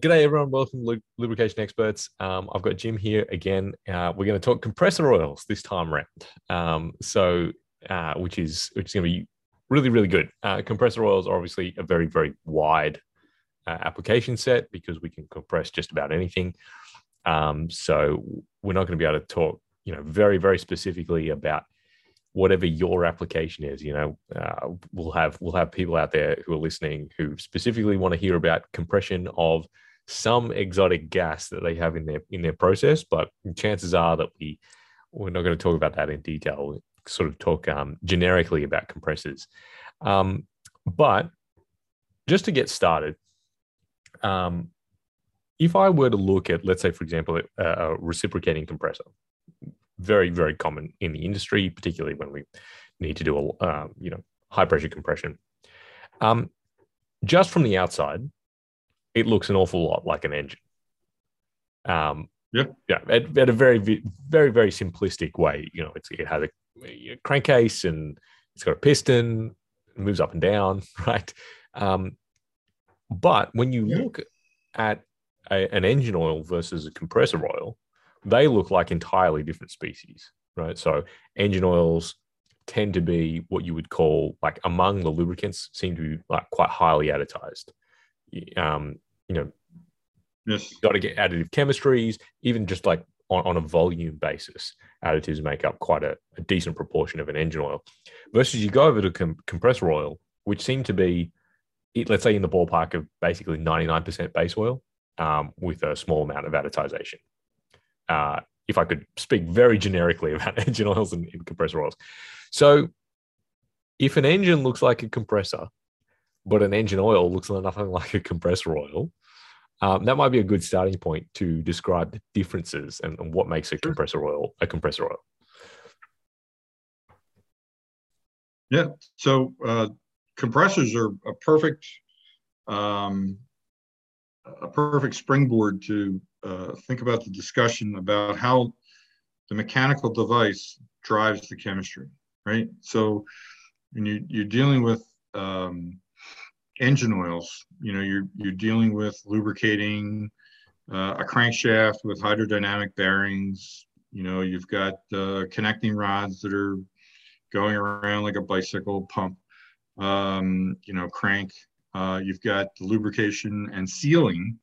G'day, everyone. Welcome to Lubrication Experts. Um, I've got Jim here again. Uh, we're going to talk compressor oils this time around. Um, so, uh, which is which is going to be really, really good. Uh, compressor oils are obviously a very, very wide uh, application set because we can compress just about anything. Um, so, we're not going to be able to talk, you know, very, very specifically about whatever your application is you know uh, we'll have we'll have people out there who are listening who specifically want to hear about compression of some exotic gas that they have in their in their process, but chances are that we we're not going to talk about that in detail. We'll sort of talk um, generically about compressors. Um, but just to get started, um, if I were to look at, let's say, for example, a, a reciprocating compressor, very very common in the industry, particularly when we need to do a uh, you know high pressure compression. Um, just from the outside, it looks an awful lot like an engine. Um, yeah, yeah, at, at, a very, very, very simplistic way. You know, it has a, a, crankcase and it's got a piston, moves up and down, right? Um, but when you yeah. look at a, an engine oil versus a compressor oil, they look like entirely different species, right? So engine oils tend to be what you would call like among the lubricants seem to be like quite highly additized um, you know, yes. got to get additive chemistries, even just like on, on a volume basis, additives make up quite a, a, decent proportion of an engine oil. Versus you go over to com- compressor oil, which seem to be, let's say, in the ballpark of basically 99% base oil um, with a small amount of additization. Uh, if I could speak very generically about engine oils and, and compressor oils. So, if an engine looks like a compressor, but an engine oil looks nothing like a compressor oil. Um, that might be a good starting point to describe the differences and, and what makes a compressor oil a compressor oil. Yeah, so uh, compressors are a perfect um, a perfect springboard to uh, think about the discussion about how the mechanical device drives the chemistry, right? So when you, you're dealing with um, engine oils. You know, you're you're dealing with lubricating uh, a crankshaft with hydrodynamic bearings. You know, you've got uh, connecting rods that are going around like a bicycle pump. Um, you know, crank. Uh, you've got the lubrication and sealing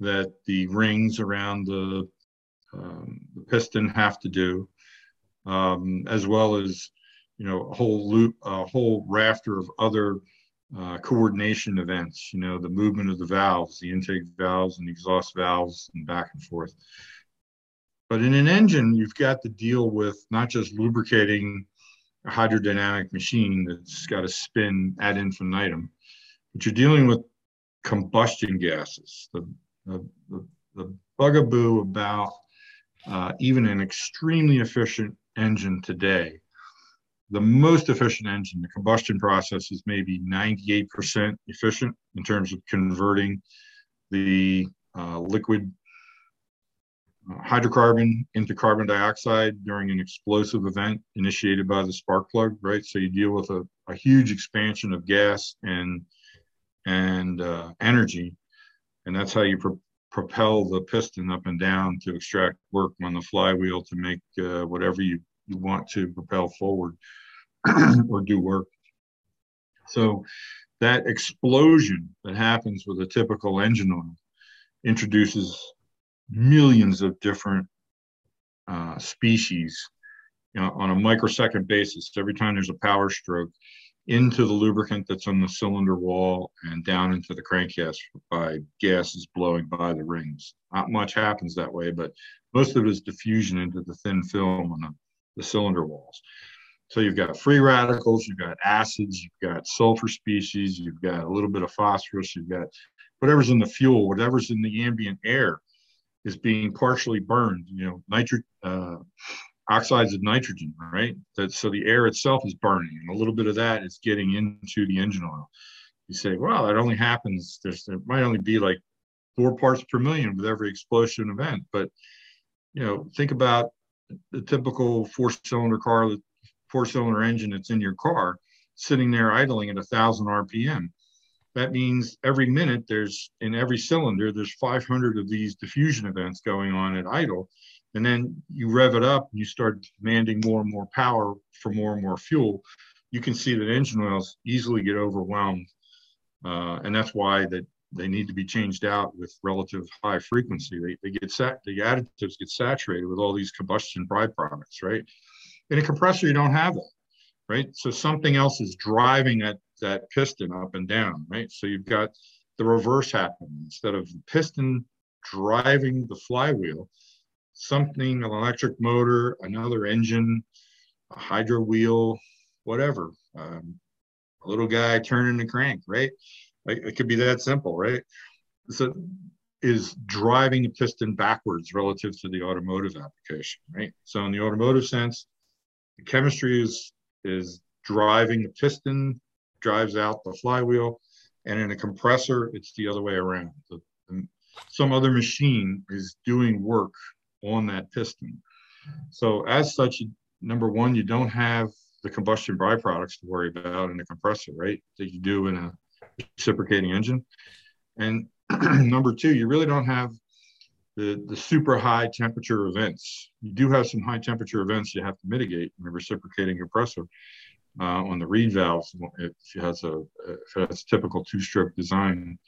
that the rings around the, um, the piston have to do, um, as well as you know a whole loop, a whole rafter of other uh, coordination events, you know, the movement of the valves, the intake valves and exhaust valves and back and forth. But in an engine, you've got to deal with not just lubricating a hydrodynamic machine that's got to spin ad infinitum, but you're dealing with combustion gases. The, the, the, the bugaboo about uh, even an extremely efficient engine today the most efficient engine, the combustion process is maybe 98% efficient in terms of converting the uh, liquid uh, hydrocarbon into carbon dioxide during an explosive event initiated by the spark plug, right? So you deal with a, a huge expansion of gas and and uh, energy, and that's how you pro- propel the piston up and down to extract work on the flywheel to make uh, whatever you you want to propel forward or do work. So that explosion that happens with a typical engine oil introduces millions of different uh, species you know, on a microsecond basis. Every time there's a power stroke, into the lubricant that's on the cylinder wall and down into the crankcase by gases blowing by the rings. Not much happens that way, but most of it is diffusion into the thin film on the the cylinder walls. So you've got free radicals, you've got acids, you've got sulfur species, you've got a little bit of phosphorus, you've got whatever's in the fuel, whatever's in the ambient air is being partially burned. You know, nitric uh, oxides of nitrogen, right? That so the air itself is burning, and a little bit of that is getting into the engine oil. You say, well, that only happens. There's there might only be like four parts per million with every explosion event, but you know, think about the typical four cylinder car, the four cylinder engine that's in your car sitting there idling at a thousand RPM. that means every minute there's in every cylinder there's 500 of these diffusion events going on at idle. And then you rev it up and you start demanding more and more power for more and more fuel. You can see that engine oils easily get overwhelmed. Uh, and that's why that they need to be changed out with relative high frequency they, they get sat the additives get saturated with all these combustion byproducts right in a compressor you don't have that right so something else is driving that that piston up and down, right? So you've got the reverse happening. Instead of the piston driving the flywheel, something, an electric motor, another engine, a hydro wheel, whatever, um, a little guy turning the crank, right? Like, it could be that simple, right? So is driving the piston backwards relative to the automotive application, right? So in the automotive sense, the chemistry is is driving the piston drives out the flywheel. And in a compressor, it's the other way around. The, the, some other machine is doing work on that piston. So as such, number one, you don't have the combustion byproducts to worry about in a compressor, right? That you do in a reciprocating engine. And number two, you really don't have the, the super high temperature events. You do have some high temperature events you have to mitigate in a reciprocating compressor, uh, on the reed valves if it has a if it has typical two-stroke design.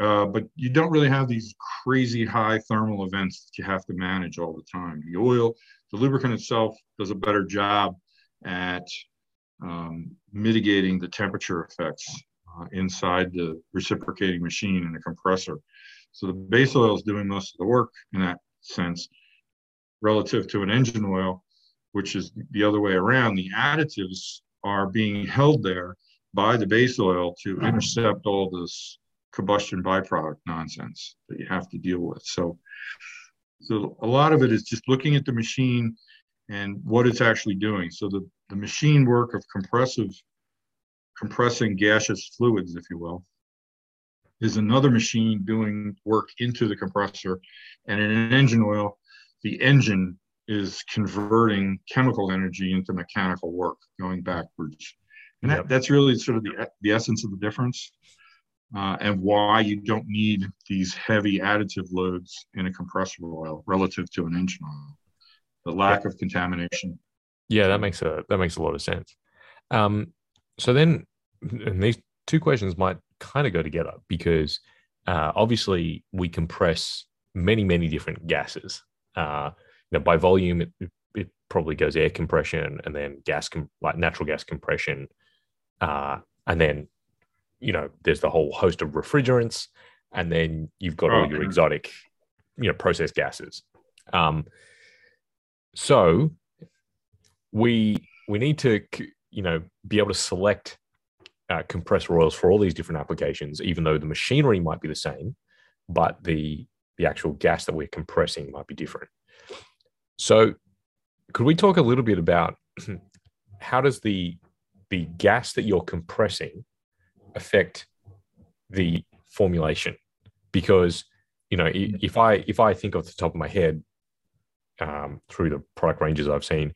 Uh, but you don't really have these crazy high thermal events that you have to manage all the time. The oil, the lubricant itself does a better job at um, mitigating the temperature effects uh, inside the reciprocating machine in the compressor. So the base oil is doing most of the work in that sense relative to an engine oil which is the other way around. The additives are being held there by the base oil to mm-hmm. intercept all this combustion byproduct nonsense that you have to deal with. So, so a lot of it is just looking at the machine and what it's actually doing. So the, the machine work of compressive, compressing gaseous fluids, if you will, is another machine doing work into the compressor. And in an engine oil, the engine is converting chemical energy into mechanical work, going backwards. And that, that's really sort of the, the essence of the difference uh, and why you don't need these heavy additive loads in a compressor oil relative to an engine oil. The lack of contamination. Yeah, that makes a that makes a lot of sense. Um, so then, these two questions might kind of go together because uh, obviously we compress many many different gases. Uh, know, by volume, it, it probably goes air compression and then gas, com- like natural gas compression. Uh, and then, you know, there's the whole host of refrigerants. And then you've got all oh, your exotic, you know, processed gases. Um, so we we need to, you know, be able to select uh, compressor oils for all these different applications, even though the machinery might be the same, but the the actual gas that we're compressing might be different. So, could we talk a little bit about how does the the gas that you're compressing affect the formulation? Because you know, if I if I think off the top of my head um, through the product ranges I've seen,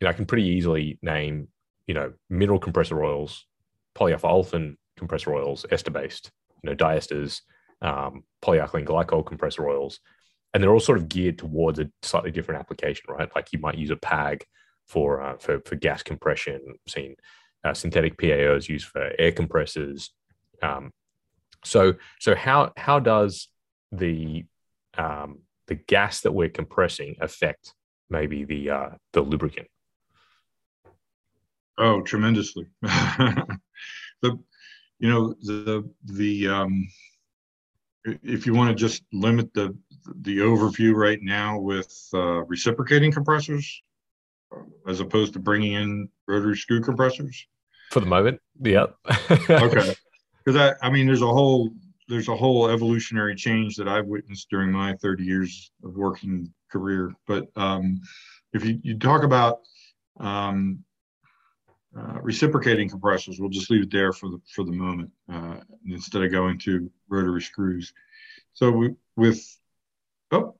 you know, I can pretty easily name you know mineral compressor oils, olefin compressor oils, ester based, you know, diesters, um, polyalkylene glycol compressor oils, and they're all sort of geared towards a slightly different application, right? Like you might use a PAG for uh, for, for gas compression. I've seen uh, synthetic PAOs used for air compressors. Um, so so how how does the um, the gas that we're compressing affect maybe the uh, the lubricant? Oh, tremendously. the you know the the um, if you want to just limit the the overview right now with uh, reciprocating compressors as opposed to bringing in rotary screw compressors? For the moment yeah. Okay. Because I, I mean there's a whole there's a whole evolutionary change that i've witnessed during my 30 years of working career. But um, if you, you talk about um, uh, reciprocating compressors we'll just leave it there for the for the moment uh, instead of going to rotary screws so we, with Oh,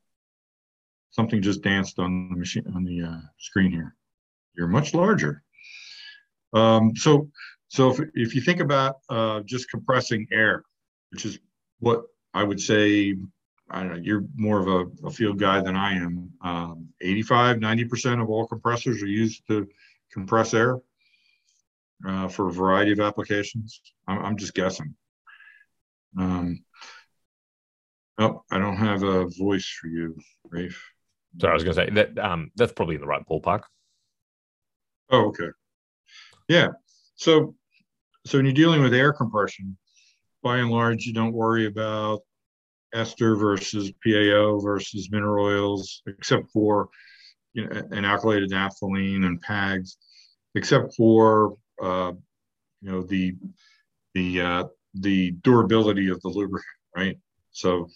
something just danced on the machine on the uh, screen here. You're much larger. Um, so so if, if you think about uh, just compressing air, which is what I would say, I don't know, you're more of a, a field guy than I am. Um, 85, 90% of all compressors are used to compress air uh, for a variety of applications. I'm, I'm just guessing. Um, oh, I don't have a voice for you, Rafe. So I was going to say that um, that's probably in the right ballpark. Oh, okay. Yeah. So, so when you're dealing with air compression, by and large, you don't worry about ester versus PAO versus mineral oils, except for you know, an alkylated naphthalene and PAGs, except for uh, you know the the uh, the durability of the lubricant, right? So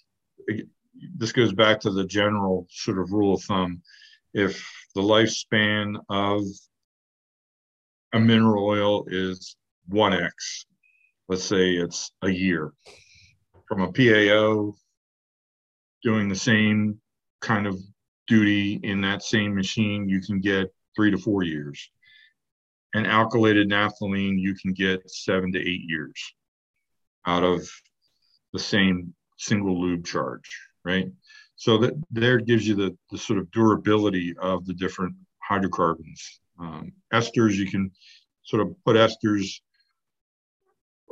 this goes back to the general sort of rule of thumb. If the lifespan of a mineral oil is 1x, let's say it's a year, from a PAO doing the same kind of duty in that same machine, you can get three to four years. And alkylated naphthalene, you can get seven to eight years out of the same single lube charge, right? So that there gives you the, the sort of durability of the different hydrocarbons. Um, esters, you can sort of put esters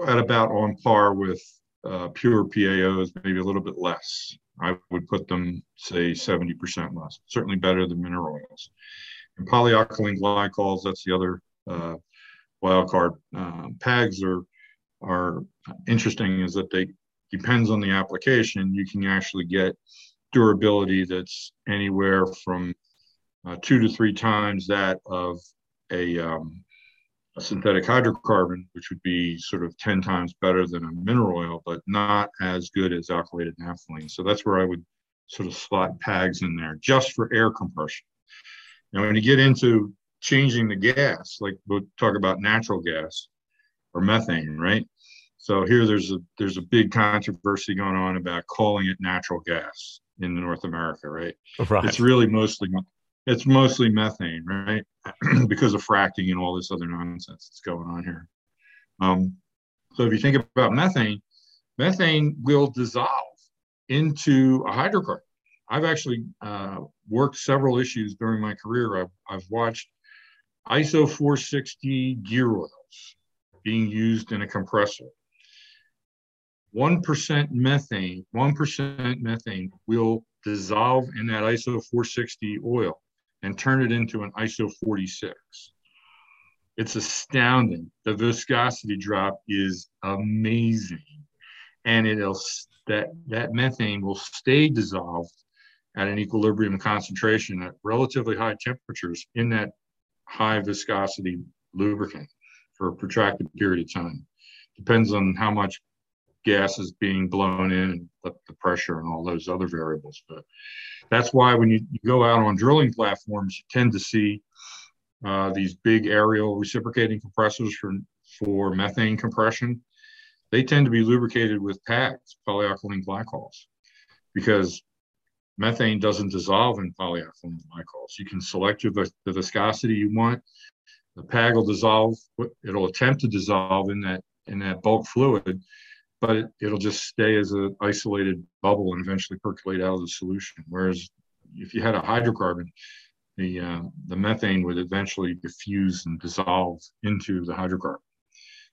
at about on par with uh, pure PAOs, maybe a little bit less. I would put them, say, 70% less, certainly better than mineral oils. And polyalkylene glycols, that's the other uh, wild card. Uh, PAGs are, are interesting is that they, depends on the application, you can actually get durability that's anywhere from uh, two to three times that of a, um, a synthetic hydrocarbon, which would be sort of 10 times better than a mineral oil, but not as good as alkylated naphthalene. So that's where I would sort of slot PAGs in there just for air compression. Now, when you get into changing the gas, like we'll talk about natural gas or methane, right? So here there's a there's a big controversy going on about calling it natural gas in North America, right? Right. It's really mostly it's mostly methane, right? because of fracking and all this other nonsense that's going on here. Um, so if you think about methane, methane will dissolve into a hydrocarbon. I've actually uh, worked several issues during my career. I've, I've watched ISO 460 gear oils being used in a compressor. 1% methane, 1% methane will dissolve in that ISO 460 oil and turn it into an ISO 46. It's astounding. The viscosity drop is amazing. And it'll that that methane will stay dissolved at an equilibrium concentration at relatively high temperatures in that high viscosity lubricant for a protracted period of time. Depends on how much gas is being blown in the, the pressure and all those other variables. But that's why when you, you go out on drilling platforms, you tend to see uh, these big aerial reciprocating compressors for, for methane compression. They tend to be lubricated with PAGs, polyalkylene glycols, because methane doesn't dissolve in polyalkylene glycols. You can select your, the viscosity you want. The PAG will dissolve, it'll attempt to dissolve in that in that bulk fluid, but it, will just stay as an isolated bubble and eventually percolate out of the solution. Whereas if you had a hydrocarbon, the uh, the methane would eventually diffuse and dissolve into the hydrocarbon.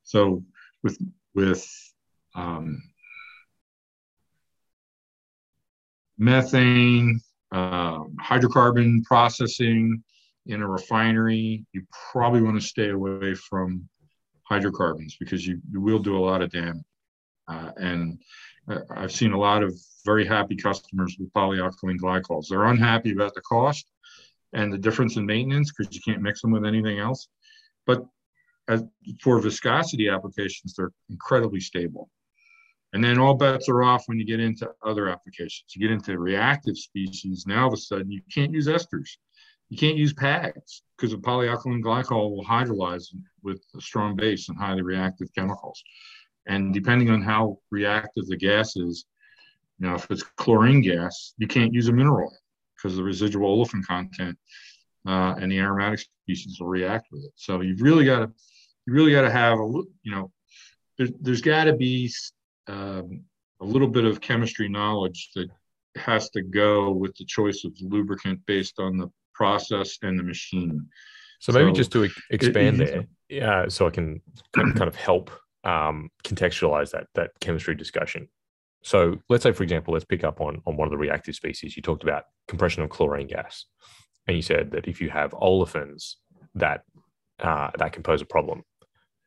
So with with um, methane, uh, hydrocarbon processing in a refinery, you probably want to stay away from hydrocarbons because you, you will do a lot of damage. Uh, and uh, I've seen a lot of very happy customers with polyalkylene glycols. They're unhappy about the cost and the difference in maintenance because you can't mix them with anything else. But as, for viscosity applications, they're incredibly stable. And then all bets are off when you get into other applications. You get into reactive species. Now all of a sudden you can't use esters. You can't use PAGs because a polyalkylene glycol will hydrolyze with a strong base and highly reactive chemicals. And depending on how reactive the gas is, you know, if it's chlorine gas, you can't use a mineral because the residual olefin content uh, and the aromatic species will react with it. So you've really got to you really got to have a you know there, there's got to be um, a little bit of chemistry knowledge that has to go with the choice of lubricant based on the process and the machine. So maybe so just to expand it, there, yeah, so I can kind of help um, contextualize that that chemistry discussion. So let's say, for example, let's pick up on on one of the reactive species. You talked about compression of chlorine gas, and you said that if you have olefins, that uh, that can pose a problem.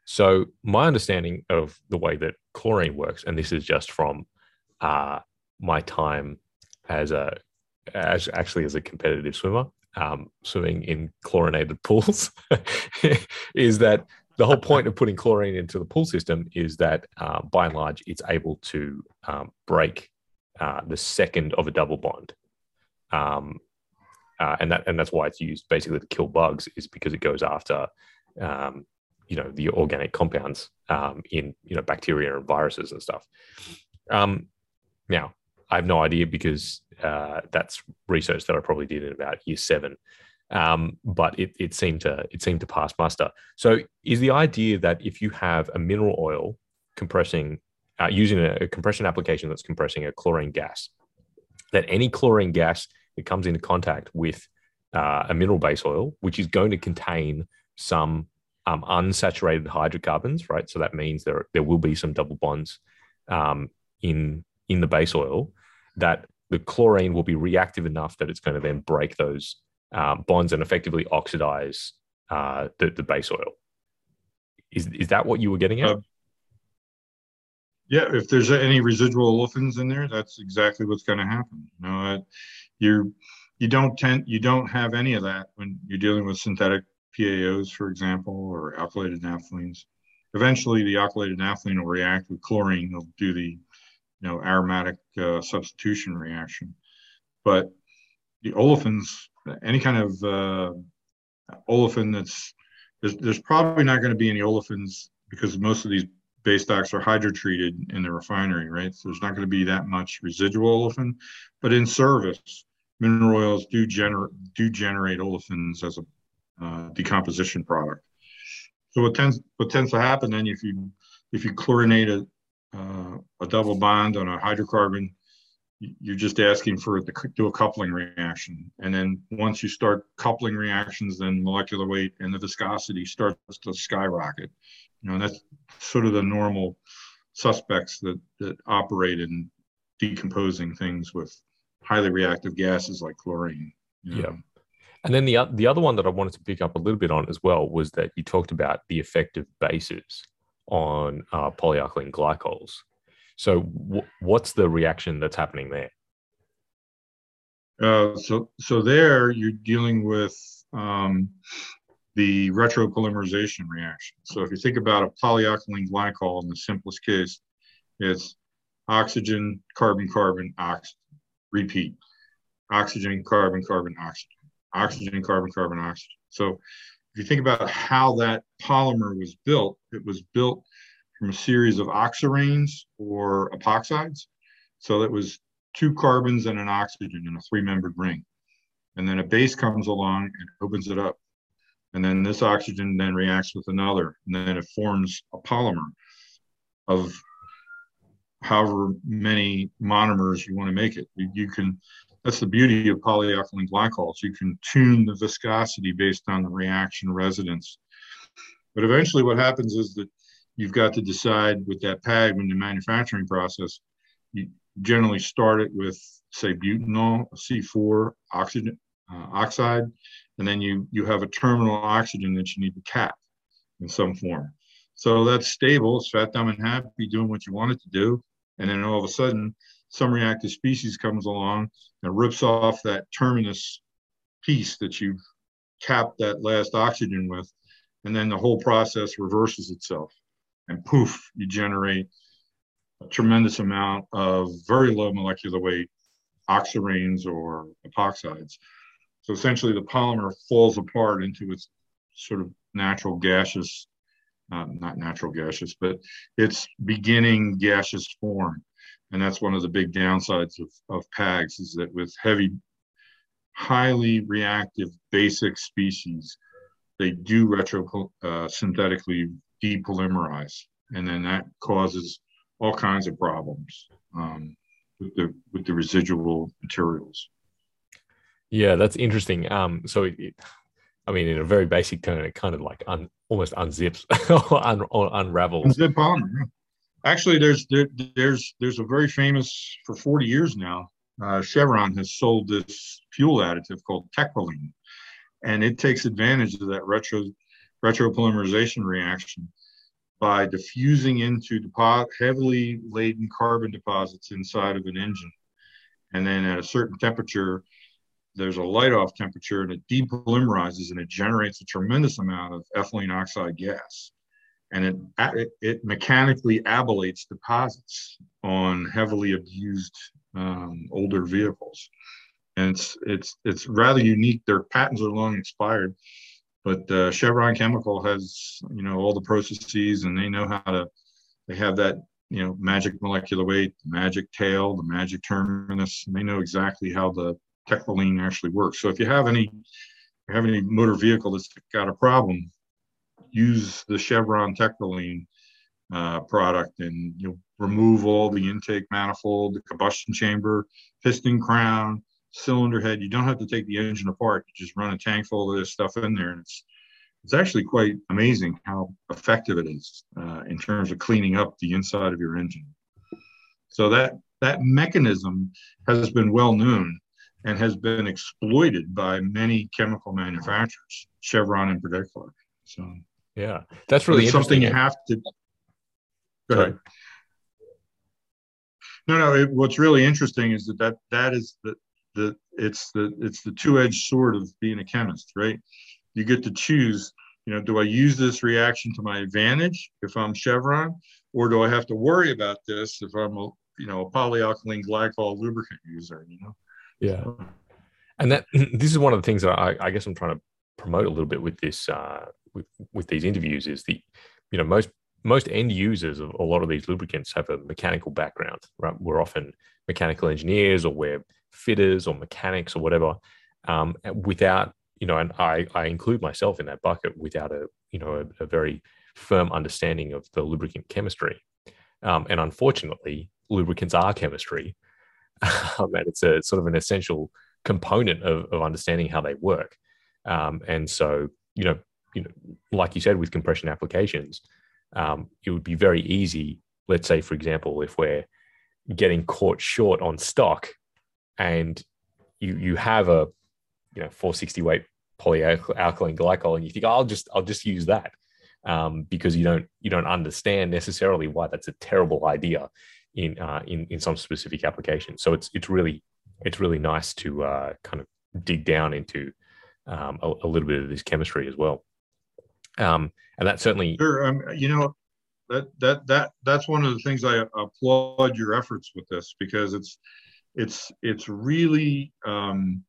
So my understanding of the way that chlorine works, and this is just from uh, my time as a as actually as a competitive swimmer, um, swimming in chlorinated pools, is that the whole point of putting chlorine into the pool system is that uh, by and large it's able to um, break uh, the second of a double bond. Um, uh, and that and that's why it's used basically to kill bugs is because it goes after um, you know the organic compounds um, in you know bacteria and viruses and stuff. Um, now I have no idea because uh, that's research that I probably did in about year seven. Um, but it, it seemed to it seemed to pass muster. So is the idea that if you have a mineral oil compressing uh, using a, a, compression application that's compressing a chlorine gas, that any chlorine gas that comes into contact with uh, a mineral base oil, which is going to contain some um, unsaturated hydrocarbons, right? So that means there there will be some double bonds um, in in the base oil. That the chlorine will be reactive enough that it's going to then break those um, bonds and effectively oxidize uh, the, the base oil. Is is that what you were getting at? Uh, yeah, if there's any residual olefins in there, that's exactly what's going to happen. You know, you you don't tend you don't have any of that when you're dealing with synthetic PAOs, for example, or alkylated naphthalenes. Eventually, the alkylated naphthalene will react with chlorine. It'll do the you know aromatic uh, substitution reaction. But the olefins, any kind of uh, olefin that's there's, there's probably not going to be any olefins because most of these base stocks are hydrotreated in the refinery, right? So there's not going to be that much residual olefin. But in service, mineral oils do generate do generate olefins as a uh, decomposition product. So what tends what tends to happen then if you if you chlorinate a uh, a double bond on a hydrocarbon, you're just asking for it to do a coupling reaction. And then once you start coupling reactions, then molecular weight and the viscosity starts to skyrocket. You know, that's sort of the normal suspects that, that operate in decomposing things with highly reactive gases like chlorine. You know? Yeah. And then the the other one that I wanted to pick up a little bit on as well was that you talked about the effect of bases on uh, polyalkylene glycols. So, w- what's the reaction that's happening there? Uh, so, so there you're dealing with um, the retropolymerization reaction. So, if you think about a polyalkylene glycol in the simplest case, it's oxygen, carbon, carbon, oxygen. Repeat. Oxygen, carbon, carbon, oxygen oxygen, carbon, carbon, oxygen. So if you think about how that polymer was built, it was built from a series of oxiranes or epoxides. So that was two carbons and an oxygen in a three-membered ring. And then a base comes along and opens it up. And then this oxygen then reacts with another, and then it forms a polymer of however many monomers you want to make it. You, you can that's the beauty of polyethylene glycols. You can tune the viscosity based on the reaction residence. But eventually, what happens is that you've got to decide with that PAG in the manufacturing process. You generally start it with, say, butanol, C4 oxygen uh, oxide, and then you you have a terminal oxygen that you need to cap in some form. So that's stable. It's fat, dumb, and happy, doing what you want it to do. And then all of a sudden, some reactive species comes along and rips off that terminus piece that you've capped that last oxygen with, and then the whole process reverses itself. And poof, you generate a tremendous amount of very low molecular weight oxiranes or epoxides. So essentially, the polymer falls apart into its sort of natural gaseous, uh, not natural gaseous, but its beginning gaseous form and that's one of the big downsides of, of PAGs is that with heavy, highly reactive basic species, they do retro uh, synthetically depolymerize, and then that causes all kinds of problems um, with the with the residual materials. Yeah, that's interesting. Um, so it, it, I mean, in a very basic term, it kind of like un, almost unzips or, un, or unravels. Unzip polymer. Actually, there's there, there's there's a very famous for 40 years now. Uh, Chevron has sold this fuel additive called Techroline, and it takes advantage of that retro retropolymerization reaction by diffusing into depo- heavily laden carbon deposits inside of an engine. And then at a certain temperature, there's a light off temperature and it depolymerizes and it generates a tremendous amount of ethylene oxide gas. And it, it, it mechanically ablates deposits on heavily abused um, older vehicles. And it's, it's, it's rather unique. Their patents are long expired, but uh, Chevron Chemical has, you know, all the processes and they know how to, they have that, you know, magic molecular weight, magic tail, the magic terminus, and they know exactly how the Techroline actually works. So if you have any, you have any motor vehicle that's got a problem, use the Chevron Techroline uh, product and you'll remove all the intake manifold, the combustion chamber, piston crown, cylinder head. You don't have to take the engine apart. You just run a tank full of this stuff in there, and it's it's actually quite amazing how effective it is uh, in terms of cleaning up the inside of your engine. So that that mechanism has been well known and has been exploited by many chemical manufacturers, Chevron in particular. So yeah, that's really something you have to. Go Sorry. ahead. No, no. It, what's really interesting is that that, that is the, the it's the it's the two-edged sword of being a chemist, right? You get to choose. You know, do I use this reaction to my advantage if I'm Chevron, or do I have to worry about this if I'm a you know a polyalkylene glycol lubricant user? You know. Yeah, and that this is one of the things that I, I guess I'm trying to promote a little bit with this uh, with with these interviews is the you know most most end users of a lot of these lubricants have a mechanical background, right? We're often mechanical engineers or we're fitters or mechanics or whatever, um, without you know, and I I include myself in that bucket without a you know a, a very firm understanding of the lubricant chemistry, um, and unfortunately, lubricants are chemistry, um, and it's a sort of an essential component of, of understanding how they work, um, and so you know you know like you said with compression applications, um, it would be very easy. Let's say, for example, if we're getting caught short on stock and you you have a you know 460 weight polyalkylene glycol and you think oh, I'll just I'll just use that um, because you don't you don't understand necessarily why that's a terrible idea in uh, in in some specific application. So it's it's really it's really nice to uh, kind of dig down into um, a, a, little bit of this chemistry as well. Um, and that certainly sure. Um, you know that that that that's one of the things I applaud your efforts with this because it's it's it's really um,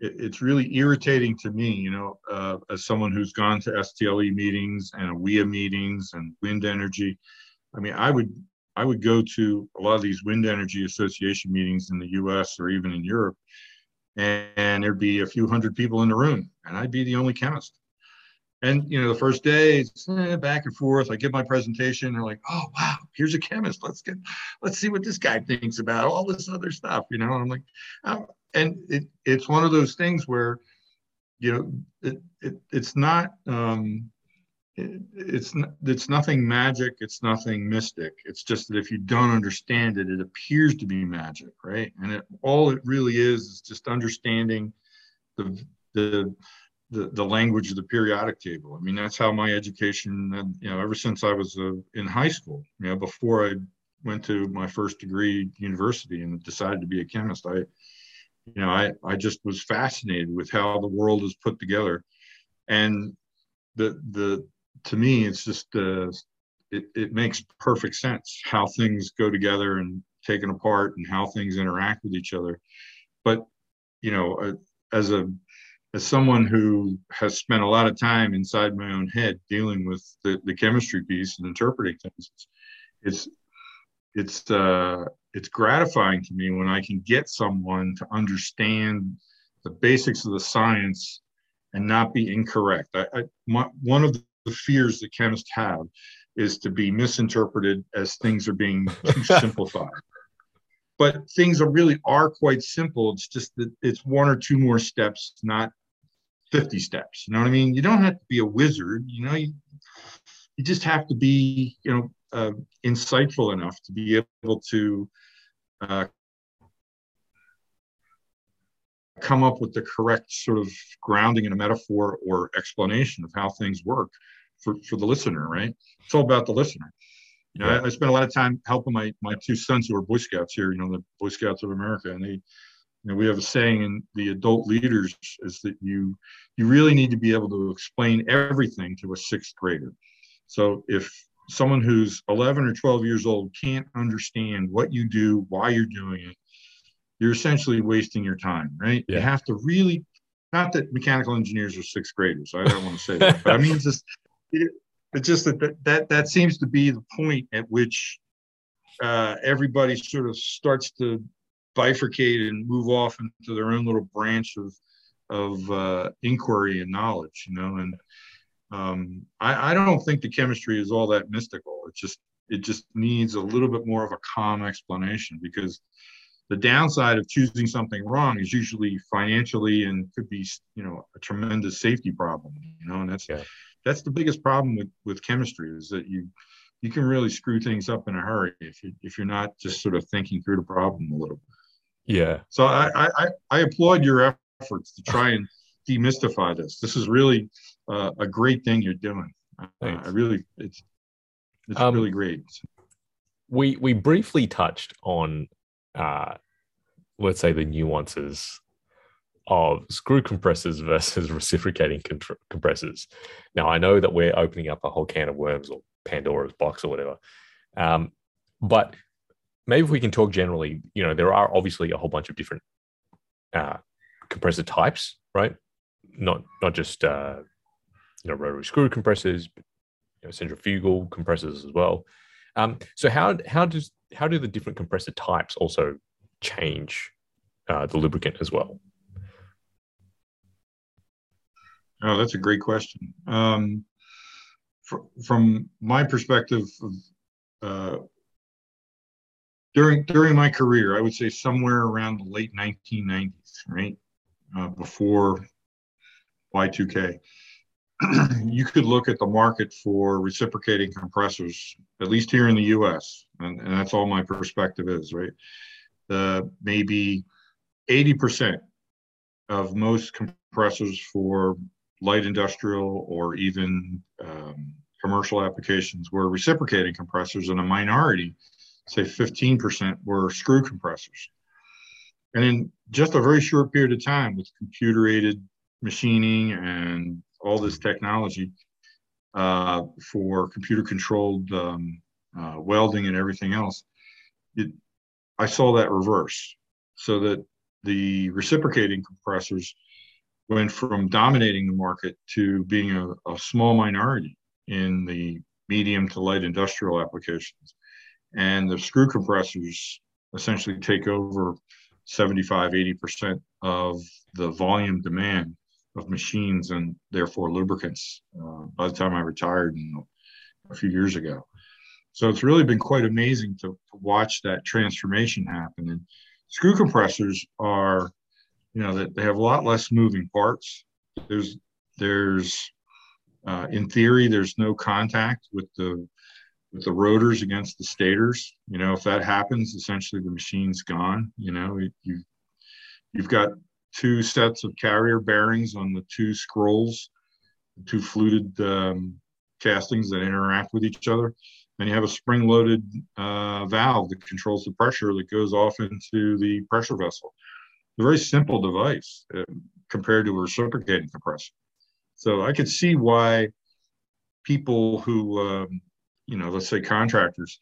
it, it's really irritating to me, you know, uh, as someone who's gone to STLE meetings and WEA meetings and wind energy. I mean, I would I would go to a lot of these wind energy association meetings in the U.S. or even in Europe, and, and there'd be a few hundred people in the room, and I'd be the only chemist. And you know, the first day, eh, back and forth. I give my presentation. They're like, "Oh wow, here's a chemist. Let's get, let's see what this guy thinks about all this other stuff." You know, and I'm like, oh. and it, it's one of those things where, you know, it, it it's not, um, it, it's it's nothing magic. It's nothing mystic. It's just that if you don't understand it, it appears to be magic, right? And it, all it really is is just understanding the the the, the language of the periodic table. I mean, that's how my education, you know, ever since I was uh, in high school, you know, before I went to my first degree university and decided to be a chemist, I, you know, I, I just was fascinated with how the world is put together. And the, the, to me, it's just, uh, it, it makes perfect sense how things go together and taken apart and how things interact with each other. But, you know, uh, as a as someone who has spent a lot of time inside my own head dealing with the, the chemistry piece and interpreting things, it's it's uh, it's gratifying to me when I can get someone to understand the basics of the science and not be incorrect. I, I my, one of the fears that chemists have is to be misinterpreted as things are being too simplified. But things are really are quite simple. It's just that it's one or two more steps, not 50 steps. You know what I mean? You don't have to be a wizard. You know, you, you just have to be, you know, uh, insightful enough to be able to uh, come up with the correct sort of grounding in a metaphor or explanation of how things work for, for the listener, right? It's all about the listener. You know, I, I spent a lot of time helping my my two sons who are Boy Scouts here, you know, the Boy Scouts of America, and they you know, we have a saying in the adult leaders is that you you really need to be able to explain everything to a sixth grader. So if someone who's 11 or 12 years old can't understand what you do, why you're doing it, you're essentially wasting your time, right? Yeah. You have to really, not that mechanical engineers are sixth graders. I don't want to say that, but I mean, it's just, it, it's just that, that that that seems to be the point at which uh, everybody sort of starts to bifurcate and move off into their own little branch of of uh, inquiry and knowledge, you know. And um, I, I don't think the chemistry is all that mystical. It just it just needs a little bit more of a calm explanation because the downside of choosing something wrong is usually financially and could be you know a tremendous safety problem you know and that's yeah. that's the biggest problem with with chemistry is that you you can really screw things up in a hurry if you if you're not just sort of thinking through the problem a little bit yeah. So i i i applaud your efforts to try and demystify this. This is really uh, a great thing you're doing. Uh, i really it's it's um, really great. we we briefly touched on uh, let's say the nuances of screw compressors versus reciprocating compressors. Now, I know that we're opening up a whole can of worms or Pandora's box or whatever, um, but maybe if we can talk generally, you know, there are obviously a whole bunch of different uh, compressor types, right? Not not just uh, you know rotary screw compressors, but you know, centrifugal compressors as well. Um, so how how does how do the different compressor types also change uh, the lubricant as well? Oh, that's a great question. Um, from my perspective, uh, during during my career, I would say somewhere around the late 1990s, right uh, before Y2K, you could look at the market for reciprocating compressors, at least here in the U.S., and, and that's all my perspective is, right? The maybe 80% of most compressors for light industrial or even um, commercial applications were reciprocating compressors, and a minority, say 15%, were screw compressors. And in just a very short period of time, with computer aided machining and all this technology uh, for computer controlled um, uh, welding and everything else, it, I saw that reverse. So that the reciprocating compressors went from dominating the market to being a, a small minority in the medium to light industrial applications. And the screw compressors essentially take over 75, 80% of the volume demand of machines and therefore lubricants uh, by the time I retired a few years ago. So it's really been quite amazing to, to, watch that transformation happen. And screw compressors are, you know, that they have a lot less moving parts. There's, there's, uh, in theory, there's no contact with the with the rotors against the stators. You know, if that happens, essentially the machine's gone. You know, you you've got two sets of carrier bearings on the two scrolls, two fluted um, castings that interact with each other. And you have a spring loaded uh, valve that controls the pressure that goes off into the pressure vessel. a very simple device uh, compared to a reciprocating compressor. So I could see why people who, um, you know, let's say contractors,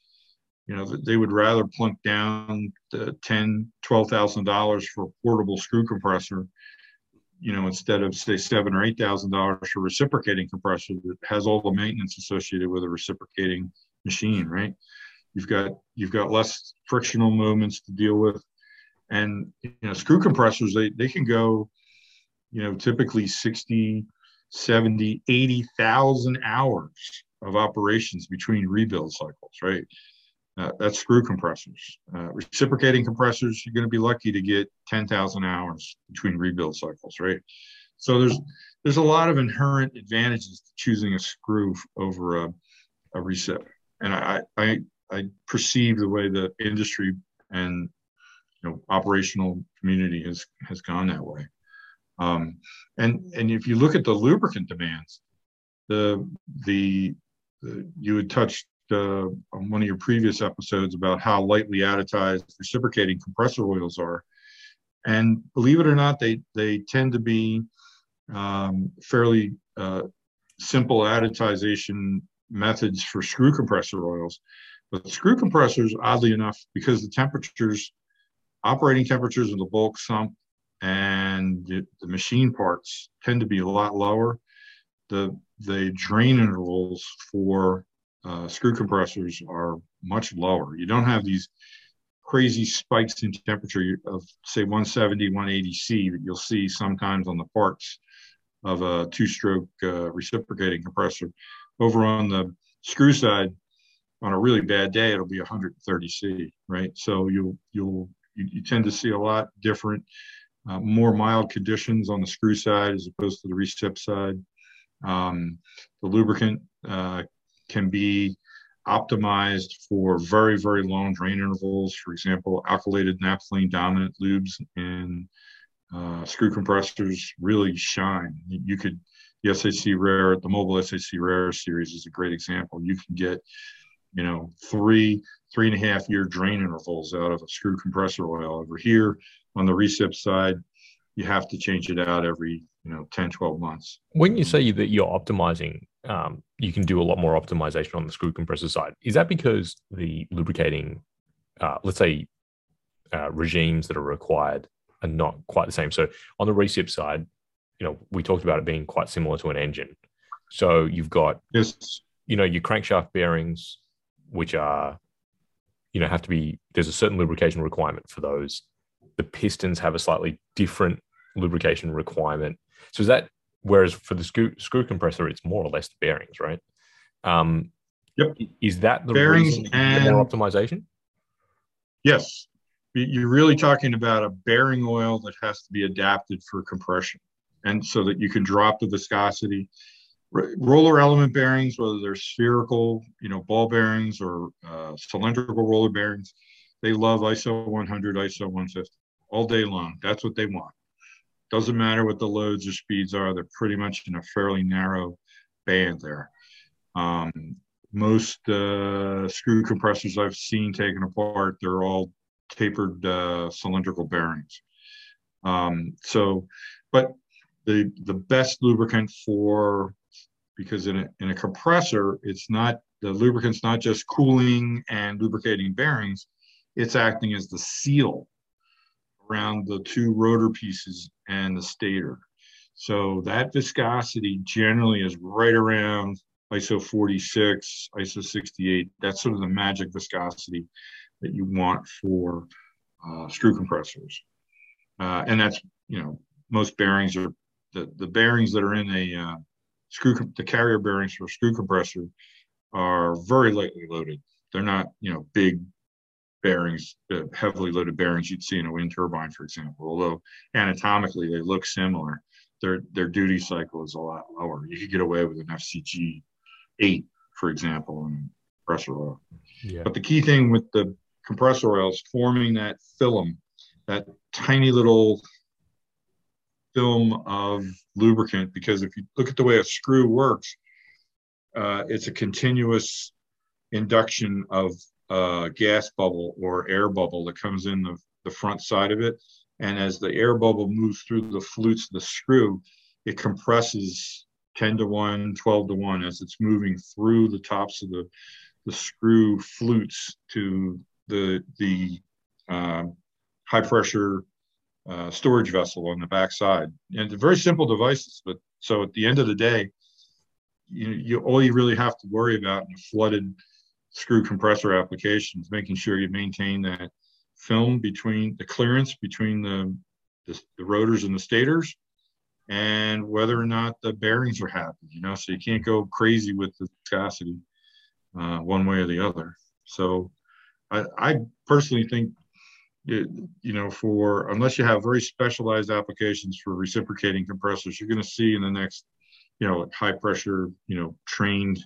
you know, they would rather plunk down the ten, twelve thousand dollars for a portable screw compressor, you know, instead of say seven or eight thousand dollars for reciprocating compressor that has all the maintenance associated with a reciprocating machine, right? You've got you've got less frictional moments to deal with, and you know, screw compressors they they can go you know, typically 60, 70, 80,000 hours of operations between rebuild cycles, right? Uh, that's screw compressors. Uh, reciprocating compressors, you're going to be lucky to get 10,000 hours between rebuild cycles, right? So there's there's a lot of inherent advantages to choosing a screw over a, a recip. And I, I I perceive the way the industry and you know operational community has has gone that way. Um, and and if you look at the lubricant demands, the the, the you had touched uh, on one of your previous episodes about how lightly additized reciprocating compressor oils are, and believe it or not, they they tend to be um, fairly uh, simple additization methods for screw compressor oils. But screw compressors, oddly enough, because the temperatures, operating temperatures of the bulk sump and the, the machine parts tend to be a lot lower, the, the drain intervals for uh, screw compressors are much lower. You don't have these crazy spikes in temperature of say 170, 180 C that you'll see sometimes on the parts of a two-stroke uh, reciprocating compressor. Over on the screw side, on a really bad day, it'll be 130 C, right? So you'll you'll you, you tend to see a lot different, uh, more mild conditions on the screw side as opposed to the recip side. Um, the lubricant uh, can be optimized for very very long drain intervals. For example, alkylated naphthalene dominant lubes and uh, screw compressors really shine. You could the SHC Rarus, the Mobil SHC Rarus series is a great example. You can get you know, three, three and a half year drain intervals out of a screw compressor oil. Over here on the recip side, you have to change it out every, you know, 10, 12 months. When you say that you're optimizing, um, you can do a lot more optimization on the screw compressor side. Is that because the lubricating, uh, let's say, uh, regimes that are required are not quite the same? So on the recip side, you know, we talked about it being quite similar to an engine. So you've got, yes. you know, your crankshaft bearings, which are, you know, have to be, there's a certain lubrication requirement for those. The pistons have a slightly different lubrication requirement. So is that, whereas for the screw, screw compressor, it's more or less the bearings, right? Um, yep. Is that the bearings and more optimization? Yes. You're really talking about a bearing oil that has to be adapted for compression. And so that you can drop the viscosity roller element bearings, whether they're spherical, you know, ball bearings or uh, cylindrical roller bearings, they love ISO 100, ISO 150 all day long. That's what they want. Doesn't matter what the loads or speeds are. They're pretty much in a fairly narrow band there. Um, most uh, screw compressors I've seen taken apart, they're all tapered uh, cylindrical bearings. Um, so, but the the best lubricant for because in a, in a compressor, it's not the lubricant's not just cooling and lubricating bearings, it's acting as the seal around the two rotor pieces and the stator. So that viscosity generally is right around ISO 46, ISO 68. That's sort of the magic viscosity that you want for uh, screw compressors. Uh, and that's, you know, most bearings are the, the bearings that are in a uh, screw the carrier bearings for a screw compressor are very lightly loaded. They're not, you know, big bearings, uh, heavily loaded bearings you'd see in a wind turbine, for example. Although anatomically they look similar, their their duty cycle is a lot lower. You could get away with an FCG eight, for example, in compressor oil. Yeah. But the key thing with the compressor oil is forming that film, that tiny little film of lubricant because if you look at the way a screw works, uh, it's a continuous induction of uh, gas bubble or air bubble that comes in the, the front side of it. And as the air bubble moves through the flutes the screw, it compresses 10 to 1, 12 to 1 as it's moving through the tops of the, the screw flutes to the, the uh, high pressure uh, storage vessel on the backside. And very simple devices, but so at the end of the day, you, you all you really have to worry about in a flooded screw compressor applications, making sure you maintain that film between the clearance between the, the, the rotors and the stators and whether or not the bearings are happy. You know, so you can't go crazy with the viscosity uh, one way or the other. So I, I personally think it, you know, for unless you have very specialized applications for reciprocating compressors, you're going to see in the next, you know, high pressure, you know, trained,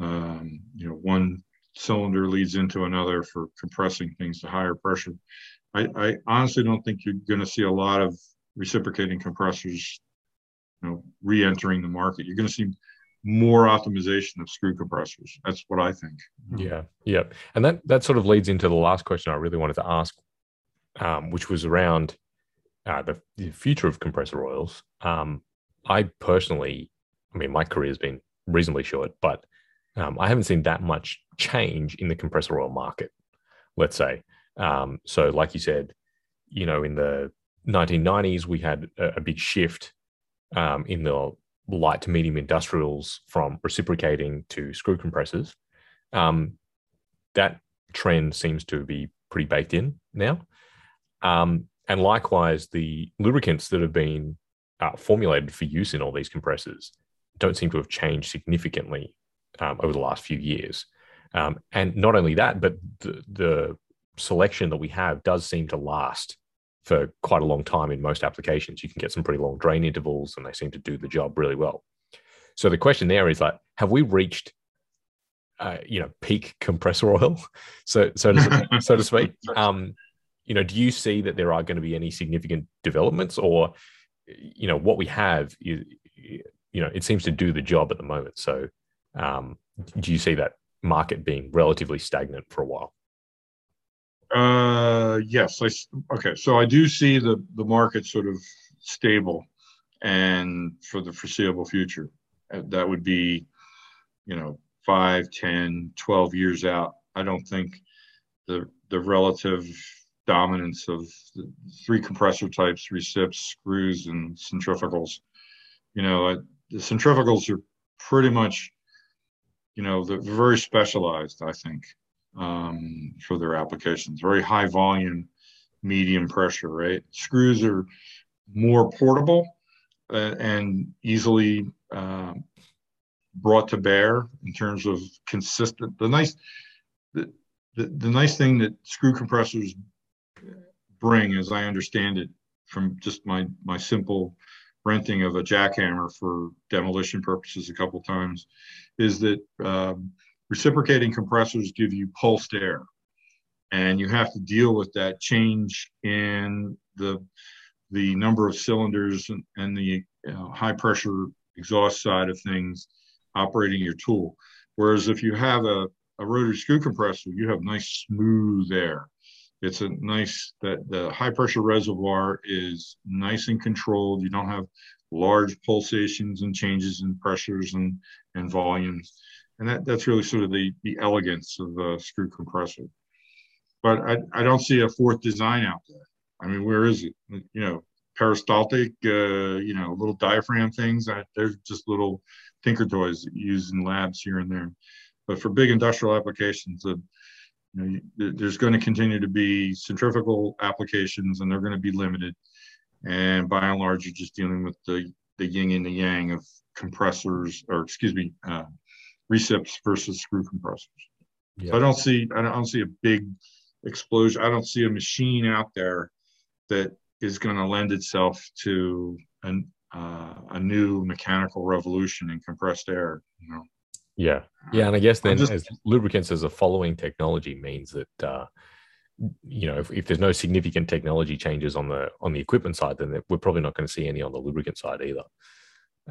um, you know, one cylinder leads into another for compressing things to higher pressure. I, I honestly don't think you're going to see a lot of reciprocating compressors, you know, re-entering the market. You're going to see more optimization of screw compressors. That's what I think. Yeah, yeah, and that that sort of leads into the last question I really wanted to ask, um, which was around uh, the, the, future of compressor oils. Um, I personally, I mean, my career has been reasonably short, but um, I haven't seen that much change in the compressor oil market. Let's say, um, so like you said, you know, in the 1990s, we had a, a big shift um, in the light to medium industrials from reciprocating to screw compressors. Um, that trend seems to be pretty baked in now. Um, and likewise, the lubricants that have been uh, formulated for use in all these compressors don't seem to have changed significantly um, over the last few years. Um, and not only that, but the, the selection that we have does seem to last for quite a long time in most applications. You can get some pretty long drain intervals, and they seem to do the job really well. So the question there is like, have we reached, uh, you know, peak compressor oil, so so to, so to speak? Um, you know, do you see that there are going to be any significant developments, or you know, what we have is, you know, it seems to do the job at the moment. So, um, do you see that market being relatively stagnant for a while? Uh, yes. I, okay. So I do see the, the market sort of stable and for the foreseeable future. Uh, that would be, you know, 5, 10, 12 years out. I don't think the, the relative dominance of three compressor types, recips, screws, and centrifugals. You know, the centrifugals are pretty much, you know, they're very specialized, I think um, for their applications. Very high volume, medium pressure, right? Screws are more portable uh, and easily uh, brought to bear in terms of consistent. The nice, the, the, the nice thing that screw compressors bring, as I understand it, from just my my simple renting of a jackhammer for demolition purposes a couple times, is that um, reciprocating compressors give you pulsed air. And you have to deal with that change in the the number of cylinders and, and the know, high pressure exhaust side of things operating your tool. Whereas if you have a, a rotary screw compressor you have nice smooth air it's a nice that the high pressure reservoir is nice and controlled you don't have large pulsations and changes in pressures and and volumes and that, that's really sort of the, the elegance of the screw compressor. But I, I don't see a fourth design out there. I mean, where is it? You know, peristaltic, uh, you know, little diaphragm things. I, they're just little tinker toys used in labs here and there. But for big industrial applications, uh, you know, there's going to continue to be centrifugal applications, and they're going to be limited. And by and large, you're just dealing with the the yin and the yang of compressors, or excuse me, uh, recips versus screw compressors. Yeah. So I don't see I don't see a big explosion. I don't see a machine out there that is going to lend itself to an, uh, a new mechanical revolution in compressed air. You know. Yeah, yeah, and I guess then just, as lubricants as a following technology means that uh, you know if, if there's no significant technology changes on the on the equipment side, then we're probably not going to see any on the lubricant side either.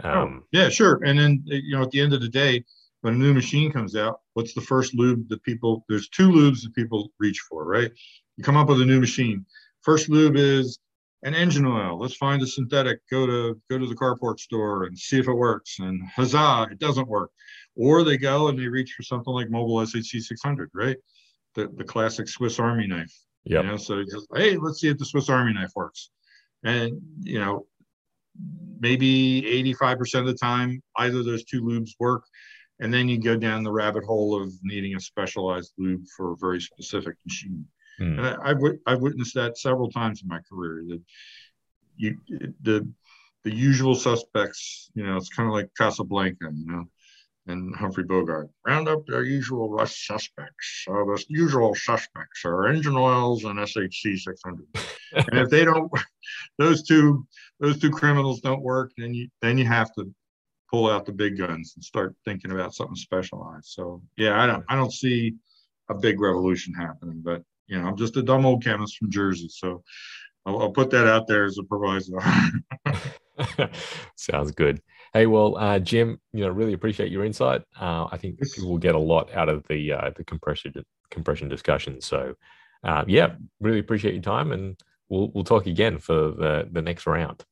Oh, um, oh, yeah, sure. And then you know at the end of the day, when a new machine comes out, what's the first lube that people, there's two lubes that people reach for, right? You come up with a new machine. First lube is an engine oil. Let's find a synthetic, go to go to the carport store and see if it works. And huzzah, it doesn't work. Or they go and they reach for something like Mobil SHC 600, right? The, the classic Swiss Army knife. Yeah. You know, so just, hey, let's see if the Swiss Army knife works. And you know, maybe 85% of the time, either those two lubes work and then you go down the rabbit hole of needing a specialized lube for a very specific machine. Mm. And I, have I've witnessed that several times in my career. That you the the usual suspects. You know, it's kind of like Casablanca. You know, and Humphrey Bogart. Round up their usual rush suspects. So the usual suspects are engine oils and SHC 600. and if they don't, those two, those two criminals don't work, then you then you have to pull out the big guns and start thinking about something specialized. So yeah, I don't I don't see a big revolution happening, but you know I'm just a dumb old chemist from Jersey, so I'll, I'll put that out there as a proviso. Sounds good. Hey, well, uh, Jim, you know, really appreciate your insight. Uh, I think people will get a lot out of the uh, the compression compression discussion. So, uh, yeah, really appreciate your time, and we'll we'll talk again for the the next round.